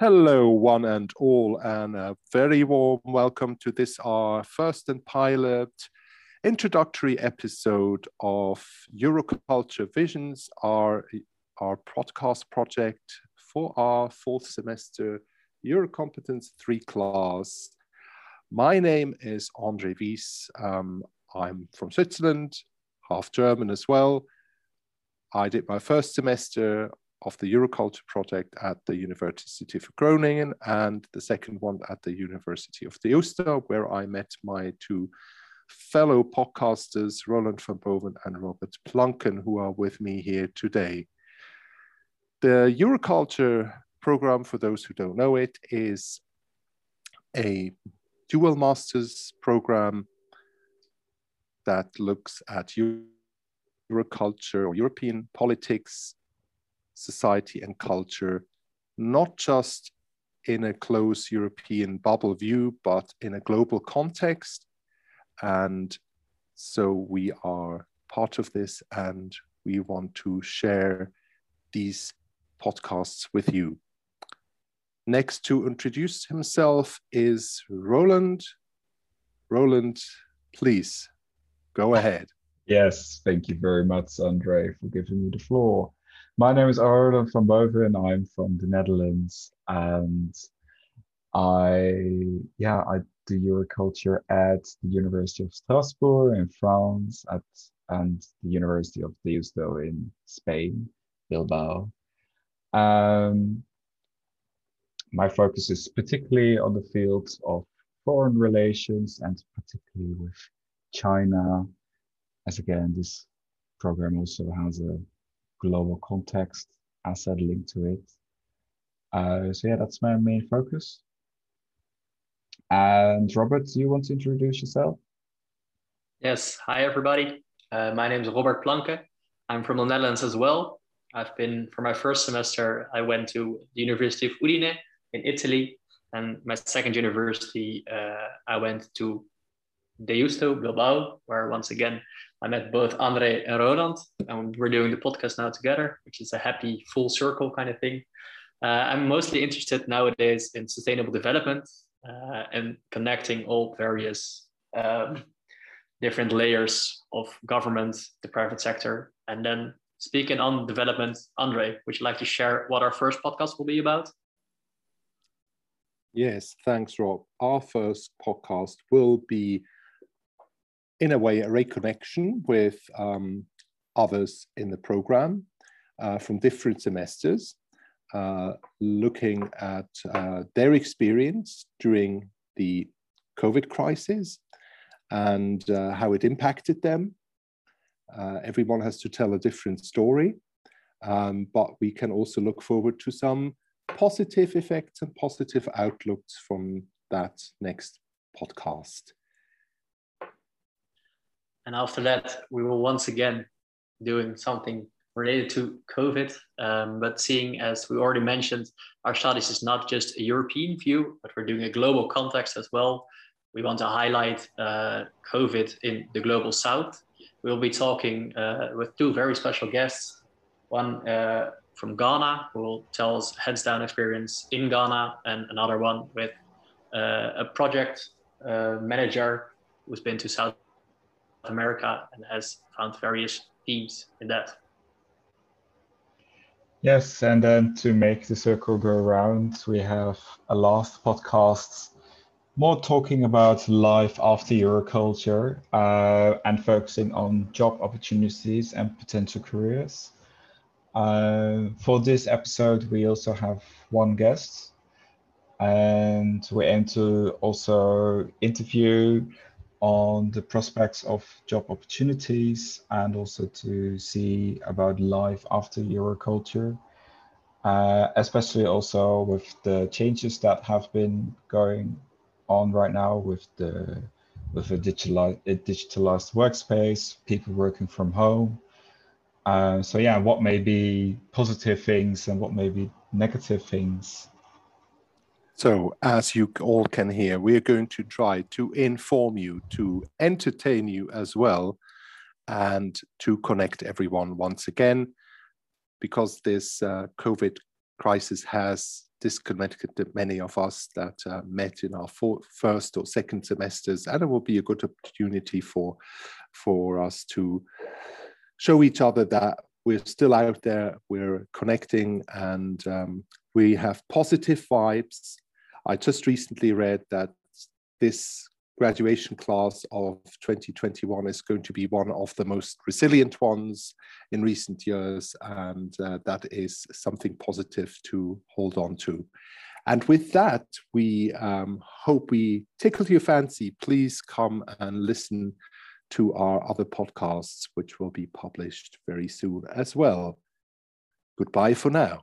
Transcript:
Hello, one and all, and a very warm welcome to this, our first and pilot introductory episode of Euroculture Visions, our, our podcast project for our fourth semester Eurocompetence 3 class. My name is Andre Wies. Um, I'm from Switzerland, half German as well. I did my first semester of the Euroculture project at the University of Groningen and the second one at the University of Deusto, where I met my two fellow podcasters, Roland van Boven and Robert Planken, who are with me here today. The Euroculture program, for those who don't know it, is a dual master's program that looks at Euroculture or European politics society, and culture, not just in a close European bubble view, but in a global context. And so we are part of this and we want to share these podcasts with you. Next to introduce himself is Roland. Roland, please go ahead. Yes, thank you very much, Andre, for giving me the floor. My name is Roland van Boven. I'm from the Netherlands, and I yeah I do Euroculture at the University of Strasbourg in France, at and the University of Deusto in Spain, Bilbao. Um, my focus is particularly on the fields of foreign relations and particularly with China, as again this program also has a global context asset linked to it. Uh, so yeah, that's my main focus. And Robert, do you want to introduce yourself? Yes. Hi, everybody. Uh, my name is Robert Planke. I'm from the Netherlands as well. I've been, for my first semester, I went to the University of Udine in Italy. And my second university, uh, I went to Deusto, Bilbao, where once again I met both Andre and Roland, and we're doing the podcast now together, which is a happy full circle kind of thing. Uh, I'm mostly interested nowadays in sustainable development uh, and connecting all various um, different layers of government, the private sector, and then speaking on development. Andre, would you like to share what our first podcast will be about? Yes, thanks, Rob. Our first podcast will be in a way, a reconnection with um, others in the program uh, from different semesters, uh, looking at uh, their experience during the COVID crisis and uh, how it impacted them. Uh, everyone has to tell a different story, um, but we can also look forward to some positive effects and positive outlooks from that next podcast. And after that, we will once again doing something related to COVID. Um, but seeing as we already mentioned, our studies is not just a European view, but we're doing a global context as well. We want to highlight uh, COVID in the global south. We'll be talking uh, with two very special guests. One uh, from Ghana, who will tell us heads down experience in Ghana, and another one with uh, a project uh, manager who's been to South America and has found various themes in that. Yes, and then to make the circle go around, we have a last podcast more talking about life after Euroculture uh, and focusing on job opportunities and potential careers. Uh, for this episode, we also have one guest, and we aim to also interview on the prospects of job opportunities and also to see about life after Euroculture, uh, especially also with the changes that have been going on right now with the with a digitalized, a digitalized workspace, people working from home. Uh, so yeah, what may be positive things and what may be negative things so, as you all can hear, we are going to try to inform you, to entertain you as well, and to connect everyone once again, because this uh, COVID crisis has disconnected many of us that uh, met in our for, first or second semesters, and it will be a good opportunity for for us to show each other that we're still out there, we're connecting, and um, we have positive vibes. I just recently read that this graduation class of 2021 is going to be one of the most resilient ones in recent years, and uh, that is something positive to hold on to. And with that, we um, hope we tickled your fancy. Please come and listen to our other podcasts, which will be published very soon as well. Goodbye for now.